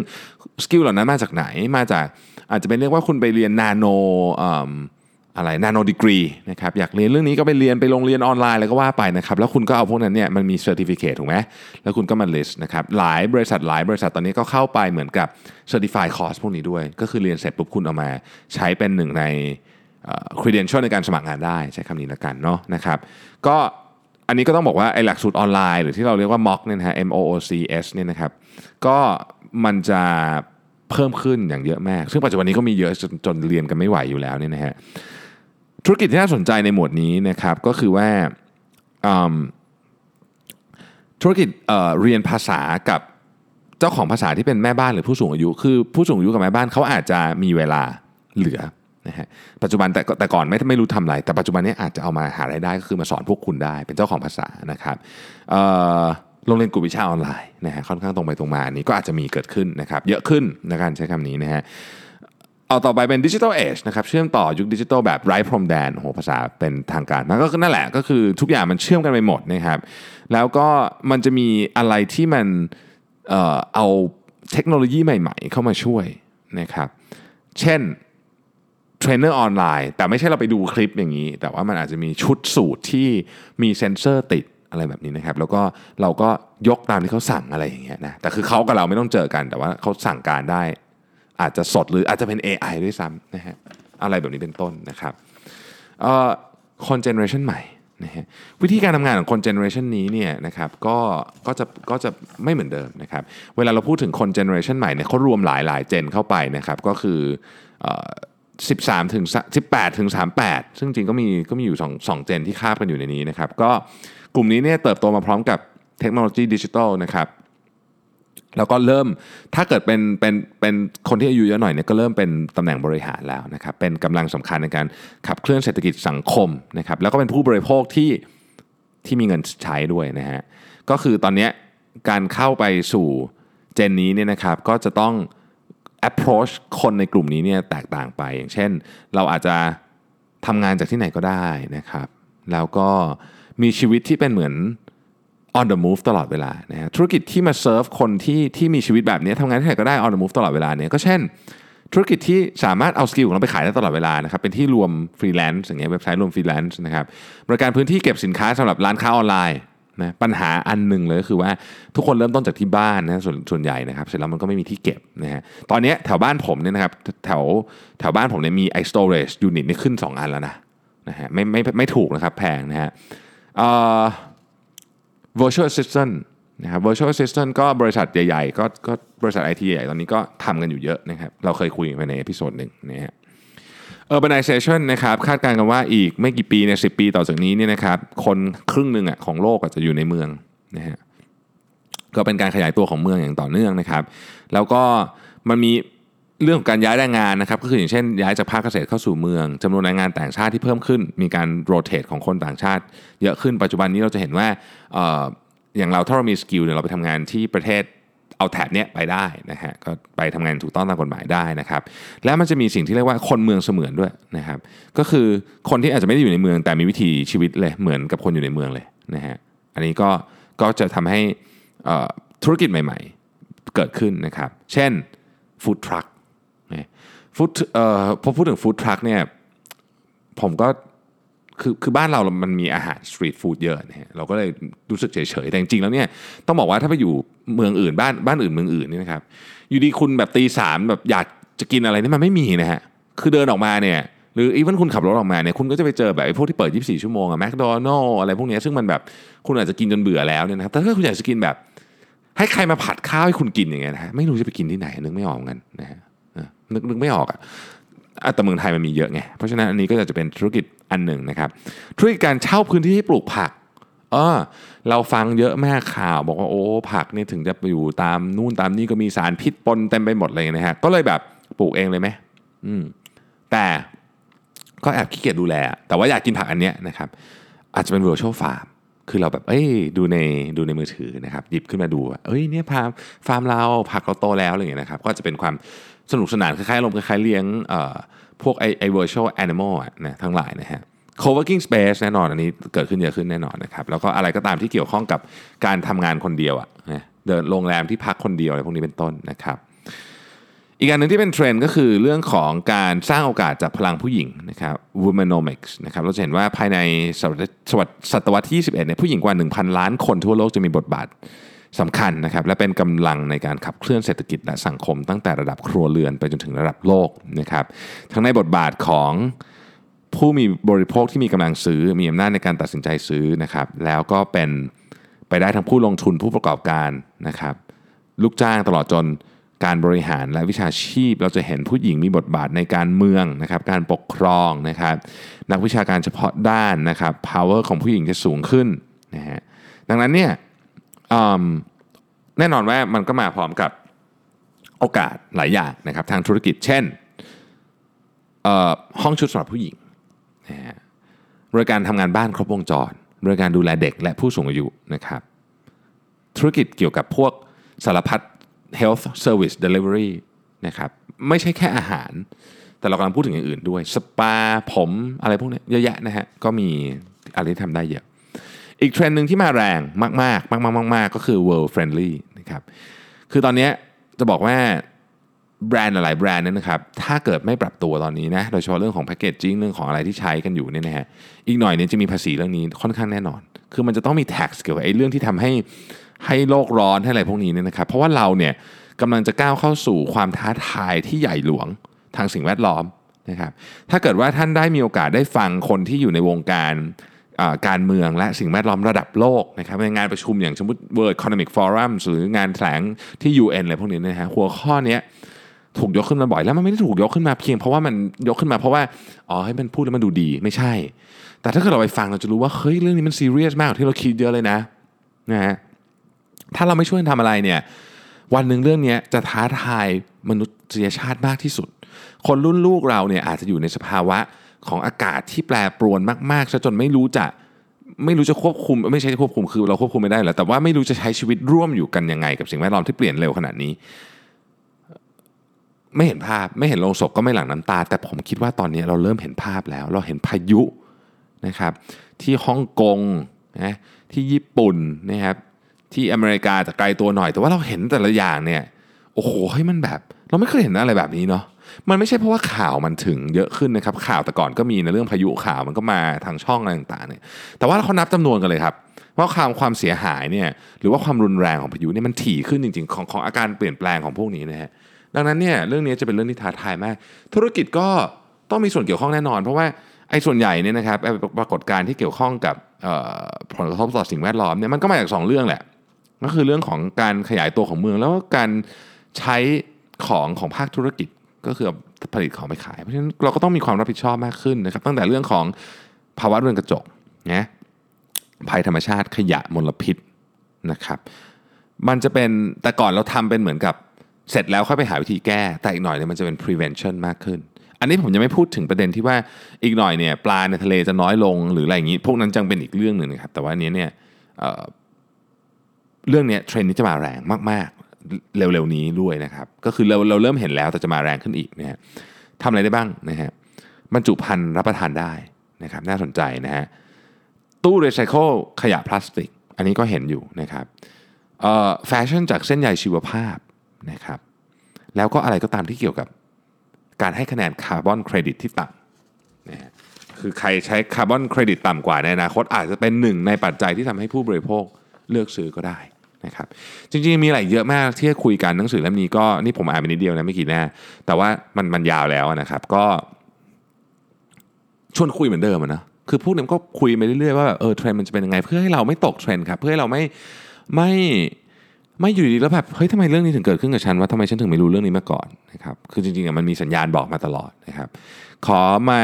skill เหล่านั้นมาจากไหนมาจากอาจจะเป็นเรียกว่าคุณไปเรียนนาโนอะไร nanodegree นะครับอยากเรียนเรื่องนี้ก็ไปเรียนไปโรงเรียนออนไลน์อะไรก็ว่าไปนะครับแล้วคุณก็เอาพวกนั้นเนี่ยมันมี certificate ถูกไหมแล้วคุณก็มา list นะครับหลายบริษัทหลายบริษัทตอนนี้ก็เข้าไปเหมือนกับ certify course พวกนี้ด้วย ก็คือเรียนเสร็จปุ๊บคุณเอามาใช้เป็นหนึ่งใน credential ในการสมัครงานได้ใช้คำนี้ละกันเนาะนะครับก็อันนี้ก็ต้องบอกว่าไอ้หลักสูตรออนไลน์หรือที่เราเรียกว่า MOOC เนี่ยนะฮะ M O O C S เนี่ยนะครับก็มันจะเพิ่มขึ้นอย่างเยอะมาก ซึ่งปัจจุบันนี้ก็มีเยอะจนจนเรียนกันไม่ไหวอยู่แล้วเนี่ยนะฮะธุรกิจที่น่าสนใจในหมวดนี้นะครับก็คือว่าธุรกิจเเรียนภาษากับเจ้าของภาษาที่เป็นแม่บ้านหรือผู้สูงอายุ คือผู้สูงอายุกับแม่บ้านเขาอาจจะมีเวลาเหลือ นะฮะปัจจุบันแต่แต่ก่อนไม่ไม่รู้ทำอะไรแต่ปัจจุบันนี้อาจจะเอามาหารายได้ก็คือมาสอนพวกคุณได้เป็นเจ้าของภาษานะครับโรงเรียนกลุ่มวิชาออนไลน์นะฮะค่อนข้างตรงไปตรงมานี้ก็อาจจะมีเกิดขึ้นนะครับเยอะขึ้นในการใช้คำนี้นะฮะเอาต่อไปเป็น digital age นะครับเชื่อมต่อยุคดิจิทัลแบบไร้พรมแดนโอ้โหภาษาเป็นทางการมันก็นั่นแหละก็คือทุกอย่างมันเชื่อมกันไปหมดนะครับแล้วก็มันจะมีอะไรที่มันเอ่อเอาเทคโนโลยีใหม่ ๆ เข้ามาช่วยนะครับเช่น เทรนเนอร์ออนไลน์ แต่ไม่ใช่เราไปดูคลิปอย่างนี้ แต่ว่ามันอาจจะมีชุดสูตรที่มีเซ็นเซอร์ติดอะไรแบบนี้นะครับ แล้วก็เราก็ยกตามที่เขาสั่งอะไรอย่างเงี้ยนะแต่คือเขากับเราไม่ต้องเจอกัน แต่ว่าเขาสั่งการได้ อาจจะสดหรืออาจจะเป็น AI ด้วยซ้ำนะฮะอะไรแบบนี้เป็นต้นนะครับคนเจเนอเรชันใหม่นะฮะวิธีการทำงานของคนเจเนอเรชันนี้เนี่ยนะครับก็ก็จะก็จะไม่เหมือนเดิมนะครับเวลาเราพูดถึงคนเจเนอเรชันใหม่เนี่ยเขารวมหลายหลายเจนเข้าไปนะครับก็คือ 13ถึง18ถึง38 ซึ่งจริงก็มีก็มีอยู่2 2เจนที่คาบกันอยู่ในนี้นะครับ ก็กลุ่มนี้เนี่ยเติบโตมาพร้อมกับเทคโนโลยีดิจิทัลนะครับแล้วก็เริ่มถ้าเกิดเป็นเป็นเป็นคนที่อายุเยอะหน่อยเนี่ยก็เริ่มเป็นตำแหน่งบริหารแล้วนะครับเป็นกำลังสำคัญในการขับเคลื่อนเศรษฐกิจสังคมนะครับแล้วก็เป็นผู้บริโภคที่ที่มีเงินใช้ด้วยนะฮะก็คือตอนนี้การเข้าไปสู่เจนนี้เนี่ยนะครับก็จะต้อง approach คนในกลุ่มนี้เนี่ยแตกต่างไป อย่างเช่น เราอาจจะทำงานจากที่ไหนก็ได้นะครับ แล้วก็มีชีวิตที่เป็นเหมือน on the move ตลอดเวลานะฮะธุรกิจที่มาเซิร์ฟคนที่ที่มีชีวิตแบบนี้ทำงานที่ไหนก็ได้ on the move ตลอดเวลาเนี่ยก็เช่น ธุรกิจที่สามารถเอา skill ของเราไปขายได้ตลอดเวลานะครับเป็นที่รวมฟรีแลนซ์อย่างเงี้ยเว็บไซต์รวมฟรีแลนซ์นะครับบริการพื้นที่เก็บสินค้าสำหรับร้านค้าออนไลน์ นะปัญหาอันหนึ่งเลยก็คือว่าทุกคนเริ่มต้นจากที่บ้านนะส่วนส่วนใหญ่นะครับเสร็จแล้วมันก็ไม่มีที่เก็บนะฮะตอนนี้แถวบ้านผมเนี่ยนะครับแถวแถวบ้านผมเนี่ยมีไอ้ storage unit นี่ขึ้น 2 อันแล้วนะนะฮะไม่ไม่ไม่ถูกนะครับแพงนะฮะ virtual assistant นะครับ virtual assistant ก็บริษัทใหญ่ๆ ก็ก็บริษัทไอทีใหญ่ตอนนี้ก็ทำกันอยู่เยอะนะครับเราเคยคุยไปใน episode หนึ่งนะฮะ urbanization นะครับคาดการณ์กันว่าอีกไม่กี่ปีในสิบปีต่อจากนี้เนี่ยนะครับคนครึ่งหนึ่งอะของโลกจะอยู่ในเมืองนะฮะก็เป็นการขยายตัวของเมืองอย่างต่อเนื่องนะครับ แล้วก็มันมีเรื่องของการย้ายแรงงานนะครับก็คืออย่างเช่นย้ายจากภาคเกษตรเข้าสู่เมืองจำนวนแรงงานต่างชาติที่เพิ่มขึ้น มีการ rotate ของคนต่างชาติ เยอะขึ้นปัจจุบันนี้เราจะเห็นว่าอย่างเราถ้าเรามี skill เนี่ยเราไปทำงานที่ประเทศ เอาแถบเนี้ยไปได้นะฮะก็ไปทำงานถูกต้องตามกฎหมายได้นะครับ และมันจะมีสิ่งที่เรียกว่าคนเมืองเสมือนด้วยนะครับ ก็คือคนที่อาจจะไม่ได้อยู่ในเมือง แต่มีวิถีชีวิตเลยเหมือนกับคนอยู่ในเมืองเลยนะฮะอันนี้ก็ก็จะทำให้ธุรกิจใหม่ๆ เกิดขึ้นนะครับ เช่นฟู้ดทรัคฟู้ดเอ่อพอพูดถึงฟู้ดทรัคเนี่ยผมก็ คือคือบ้านเรา มันมีอาหารสตรีทฟู้ดเยอะนะฮะเราก็เลยรู้สึกเฉยๆ แต่จริงๆ แล้วเนี่ยต้องบอกว่าถ้าไปอยู่เมืองอื่นบ้านบ้านอื่นเมืองอื่นนี่นะครับ อยู่ดีคุณแบบตีสามแบบอยากจะกินอะไรนี่มันไม่มีนะฮะ คือเดินออกมาเนี่ยหรืออีวันคุณขับรถออกมาเนี่ยคุณก็จะไปเจอแบบไอ้พวกที่เปิด 24 ชั่วโมงอะแมคโดนัลล์อะไรพวกนี้ซึ่งมันแบบคุณอาจจะกินจนเบื่อแล้วเนี่ยนะครับแต่ถ้าคุณอยากจะกินแบบ ให้ใครมาผัดข้าวให้คุณกินอย่างเงี้ยนะฮะไม่รู้จะไปกินที่ไหนนึกไม่ออกกันนะฮะนึกนึกไม่ออกอะ แต่เมืองไทยมันมีเยอะไง เพราะฉะนั้นอันนี้ก็จะเป็นธุรกิจอันหนึ่งนะครับ ธุรกิจการเช่าพื้นที่ให้ปลูกผักเออเราฟังเยอะมากข่าวบอกว่าโอ้ผักนี่ถึงจะอยู่ตามนู่นตามนี่ก็มีสารพิษปนเต็มไปหมดเลยนะฮะ ก็เลยแบบปลูกเองเลยไหมอืม แต่ก็แอบขี้เกียจดูแล แต่ว่าอยากกินผักอันเนี้ยนะครับ อาจจะเป็น virtual farm คือเราแบบเอ้ยดูในดูในมือถือนะครับหยิบขึ้นมาดูว่าเอ้ยเนี่ยฟาร์มฟาร์มเราผักเราโตแล้วอะไรอย่างเงี้ยนะครับก็จะเป็นความสนุกสนานคล้ายๆลมคล้ายๆเลี้ยงเอ่อพวกไอไอ virtual animal อะนะทั้งหลายนะฮะ co-working space แน่นอนอันนี้เกิดขึ้นเยอะขึ้นแน่นอนนะครับแล้วก็อะไรก็ตามที่เกี่ยวข้องกับการทำงานคนเดียวอะนะเดินโรงแรมที่พักคนเดียวอะไรพวกนี้เป็นต้นนะครับ อีกอันหนึ่งที่เป็นเทรนด์ก็คือเรื่องของการสร้างโอกาสจากพลังผู้หญิงนะครับ womenomics นะครับเราจะเห็นว่าภายในศตวรรษศตวรรษศตวรรษที่ 21เนี่ยผู้หญิงกว่า 1,000 ล้านคนทั่วโลกจะมีบทบาทสำคัญนะครับและเป็นกำลังในการขับเคลื่อนเศรษฐกิจและสังคม ตั้งแต่ระดับครัวเรือนไปจนถึงระดับโลกนะครับทั้งในบทบาทของผู้มีบริโภคที่มีกำลังซื้อมีอำนาจในการตัดสินใจซื้อนะครับแล้วก็เป็นไปได้ทั้งผู้ลงทุนผู้ประกอบการนะครับลูกจ้างตลอดจน การบริหารและวิชาชีพ เราจะเห็นผู้หญิงมีบทบาทในการเมืองนะครับ การปกครองนะครับ นักวิชาการเฉพาะด้านนะครับ power ของผู้หญิงจะสูงขึ้นนะฮะดังนั้นเนี่ยแน่นอนว่ามันก็มาพร้อมกับโอกาสหลายอย่างนะครับทางธุรกิจเช่นห้องชุดสำหรับผู้หญิงนะฮะบริการทำงานบ้านครบวงจรบริการดูแลเด็กและผู้สูงอายุนะครับ ธุรกิจเกี่ยวกับพวกสารพัด health service delivery นะครับไม่ใช่แค่อาหาร แต่เรากำลังพูดถึงอย่างอื่นด้วย สปาผมอะไรพวกนี้เยอะแยะนะฮะก็มีอะไรที่ทำได้เยอะ อีกเทรนด์หนึ่งที่มาแรงมากๆ มากๆมากๆก็คือ world friendly นะครับคือตอนนี้จะบอกว่าแบรนด์หลายแบรนด์เนี่ยนะครับถ้าเกิดไม่ปรับตัวตอนนี้นะโดยเฉพาะเรื่องของแพคเกจจิ้งเรื่องของอะไรที่ใช้กันอยู่เนี่ยนะฮะอีกหน่อยเนี่ยจะมีภาษีเรื่องนี้ค่อนข้างแน่นอน คือมันจะต้องมี tax เกี่ยวกับไอ้เรื่องที่ทำให้ ให้โลกร้อนให้อะไรพวกนี้เนี่ยนะครับเพราะว่าเราเนี่ยกำลังจะก้าวเข้าสู่ความท้าทายที่ใหญ่หลวงทางสิ่งแวดล้อมนะครับถ้าเกิดว่าท่านได้มีโอกาสได้ฟังคนที่อยู่ในวงการการเมืองและสิ่งแวดล้อมระดับโลกนะครับในงานประชุมอย่างสมมติ World Economic Forum หรืองานแถลงที่ UN อะไรพวกนี้นะฮะหัวข้อเนี้ยถูกยกขึ้นมาบ่อยแล้วมันไม่ได้ถูกยกขึ้นมาเพียงเพราะว่ามันยกขึ้นมาเพราะว่าอ๋อให้มันพูดแล้วมันดูดีไม่ใช่ แต่ถ้าเกิดเราไปฟังเราจะรู้ว่าเฮ้ยเรื่องนี้มันซีเรียสมากกว่าที่เราคิดเยอะเลยนะนะฮะ ถ้าเราไม่ช่วยกันทำอะไรเนี่ยวันหนึ่งเรื่องนี้จะท้าทายมนุษยชาติมากที่สุด คนรุ่นลูกเราเนี่ยอาจจะอยู่ในสภาวะของอากาศที่แปรปรวนมากๆซะจนไม่รู้จะไม่รู้จะควบคุมไม่ใช่ควบคุมคือเราควบคุมไม่ได้หรอกแต่ว่าไม่รู้จะใช้ชีวิตร่วมอยู่กันยังไง กับสิ่งแวดล้อมที่เปลี่ยนเร็วขนาดนี้ ไม่เห็นภาพไม่เห็นโลงศพก็ไม่หลั่งน้ำตา แต่ผมคิดว่าตอนนี้เราเริ่มเห็นภาพแล้ว เราเห็นพายุนะครับ ที่ฮ่องกงนะที่ญี่ปุ่นนะครับ ที่อเมริกาจะไกลตัวหน่อย แต่ว่าเราเห็นแต่ละอย่างเนี่ยโอ้โหให้มันแบบ เราไม่เคยเห็นอะไรแบบนี้เนาะมันไม่ใช่เพราะว่าข่าวมันถึงเยอะขึ้นนะครับข่าวแต่ก่อนก็มีในะเรื่องพายุข่าวมันก็มาทางช่องอะไรต่างๆเนี่ยแต่ว่าเขานับจำนวนกันเลยครับว่าความความเสียหายเนี่ยหรือว่าความรุนแรงของพายุเนี่ยมันถี่ขึ้นจริง ๆ ของของอาการเปลี่ยนแปลงของพวกนี้นะฮะดังนั้นเนี่ยเรื่องนี้จะเป็นเรื่องที่ท้าทายมาก ธุรกิจก็ต้องมีส่วนเกี่ยวข้องแน่นอน เพราะว่าไอ้ส่วนใหญ่เนี่ยนะครับปรากฏการณ์ที่เกี่ยวข้องกับผลกระทบต่อสิ่งแวดล้อมเนี่ยมันก็มาจากสองเรื่องแหละ ก็คือเรื่องของการขยายตัวของเมือง แล้วก็การใช้ของของภาคธุรกิจก็คือผลิตของไปขาย เพราะฉะนั้นเราก็ต้องมีความรับผิดชอบมากขึ้นนะครับ ตั้งแต่เรื่องของภาวะเรือนกระจกนะภัยธรรมชาติขยะมลพิษนะครับ มันจะเป็นแต่ก่อนเราทำเป็นเหมือนกับเสร็จแล้วค่อยไปหาวิธีแก้ แต่อีกหน่อยเนี่ยมันจะเป็น prevention มากขึ้น อันนี้ผมยังไม่พูดถึงประเด็นที่ว่าอีกหน่อยเนี่ยปลาในทะเลจะน้อยลงหรืออะไรอย่างนี้ พวกนั้นจังเป็นอีกเรื่องหนึ่งนะครับ แต่ว่าอันนี้เนี่ย เรื่องนี้เทรนด์นี้จะมาแรงมากๆ เร็วๆนี้ด้วยนะครับ ก็คือเราเราเริ่มเห็นแล้วแต่จะมาแรงขึ้นอีกนะฮะทำอะไรได้บ้างนะฮะบรรจุภัณฑ์รับประทานได้นะครับ น่าสนใจนะฮะตู้รีไซเคิลขยะพลาสติก อันนี้ก็เห็นอยู่นะครับแฟชั่นจากเส้นใยชีวภาพนะครับ แล้วก็อะไรก็ตามที่เกี่ยวกับการให้คะแนนคาร์บอนเครดิตที่ต่ำนะฮะคือใครใช้คาร์บอนเครดิตต่ำกว่าในอนาคตอาจจะเป็นหนึ่งในปัจจัยที่ทำให้ผู้บริโภคเลือกซื้อก็ได้ นะครับจริงๆมีอะไรเยอะมากที่จะคุยกันหนังสือเล่มนี้ก็นี่ผมอ่านไปนิดเดียวนะไม่กี่หน้าแต่ว่ามันมันยาวแล้วนะครับ ก็ชวนคุยเหมือนเดิมนะคือพวกนี้ก็คุยไปเรื่อยๆว่าแบบเออเทรนด์มันจะเป็นยังไง เพื่อให้เราไม่ตกเทรนด์ครับเพื่อให้เราไม่ไม่ไม่อยู่ดีแล้วแบบเฮ้ยทำไมเรื่องนี้ถึงเกิดขึ้นกับฉันว่าทำไมฉันถึงไม่รู้เรื่องนี้มาก่อนนะครับคือจริงๆมันมีสัญญาณบอกมาตลอดนะครับ ขอมา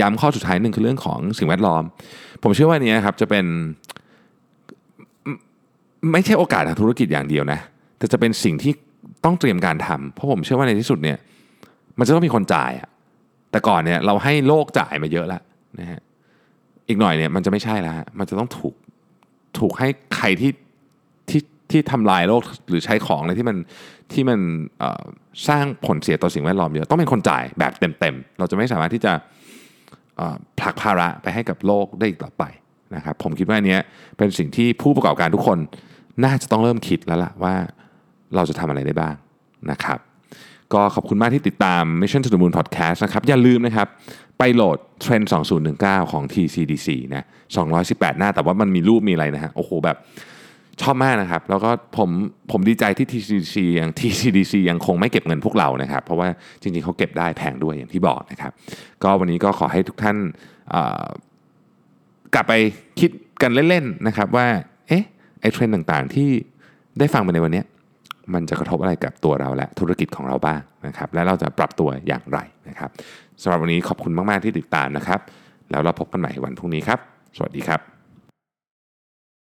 ย้ำข้อสุดท้ายหนึ่งคือเรื่องของสิ่งแวดล้อม ผมเชื่อว่าอันนี้ครับจะเป็น ไม่ใช่โอกาสทางธุรกิจอย่างเดียวนะแต่จะเป็นสิ่งที่ต้องเตรียมการทำเพราะผมเชื่อว่าในที่สุดเนี่ยมันจะต้องมีคนจ่ายอะแต่ก่อนเนี่ยเราให้โลกจ่ายมาเยอะแล้วนะฮะอีกหน่อยเนี่ยมันจะไม่ใช่แล้วฮะมันจะต้องถูกถูกให้ใครที่ที่ที่ทำลายโลกหรือใช้ของอะไรที่มันที่มันสร้างผลเสียต่อสิ่งแวดล้อมเยอะต้องเป็นคนจ่ายแบบเต็มๆ เราจะไม่สามารถที่จะผลักภาระไปให้กับโลกได้อีกต่อไปนะครับผมคิดว่าอันเนี้ยเป็นสิ่งที่ผู้ประกอบการทุกคน น่าจะต้องเริ่มคิดแล้วล่ะว่าเราจะทำอะไรได้บ้างนะครับก็ขอบคุณมากที่ติดตาม Mission to the Moon Podcast นะครับ อย่าลืมนะครับ ไปโหลด Trend 2019 ของ TCDC นะ218 หน้าแต่ว่ามันมีรูปมีอะไรนะฮะโอ้โหแบบชอบมากนะครับ แล้วก็ผมผมดีใจที่ TCDC ยัง TCDC ยังคงไม่เก็บเงินพวกเรานะครับ เพราะว่าจริงๆเขาเก็บได้แพงด้วยอย่างที่บอกนะครับ ก็วันนี้ก็ขอให้ทุกท่านกลับไปคิดกันเล่นๆนะครับว่า ไอ้เทรนด์ต่างๆ ที่ได้ฟังไปในวันนี้มันจะกระทบอะไรกับตัวเราและธุรกิจของเราบ้างนะครับและเราจะปรับตัวอย่างไรนะครับสำหรับวันนี้ขอบคุณมาก ๆ ที่ติดตามนะครับ แล้วเราพบกันใหม่วันพรุ่งนี้ครับ สวัสดีครับ